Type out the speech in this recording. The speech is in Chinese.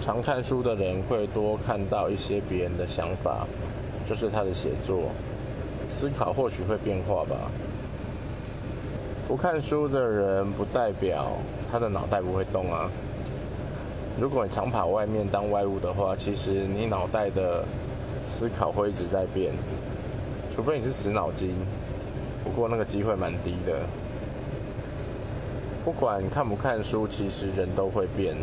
常看书的人会多看到一些别人的想法就是他的写作思考或许会变化吧。不看书的人不代表他的脑袋不会动啊。如果你常跑外面当外物的话其实你脑袋的思考会一直在变。除非你是死脑筋不过那个机会蛮低的。不管看不看书其实人都会变。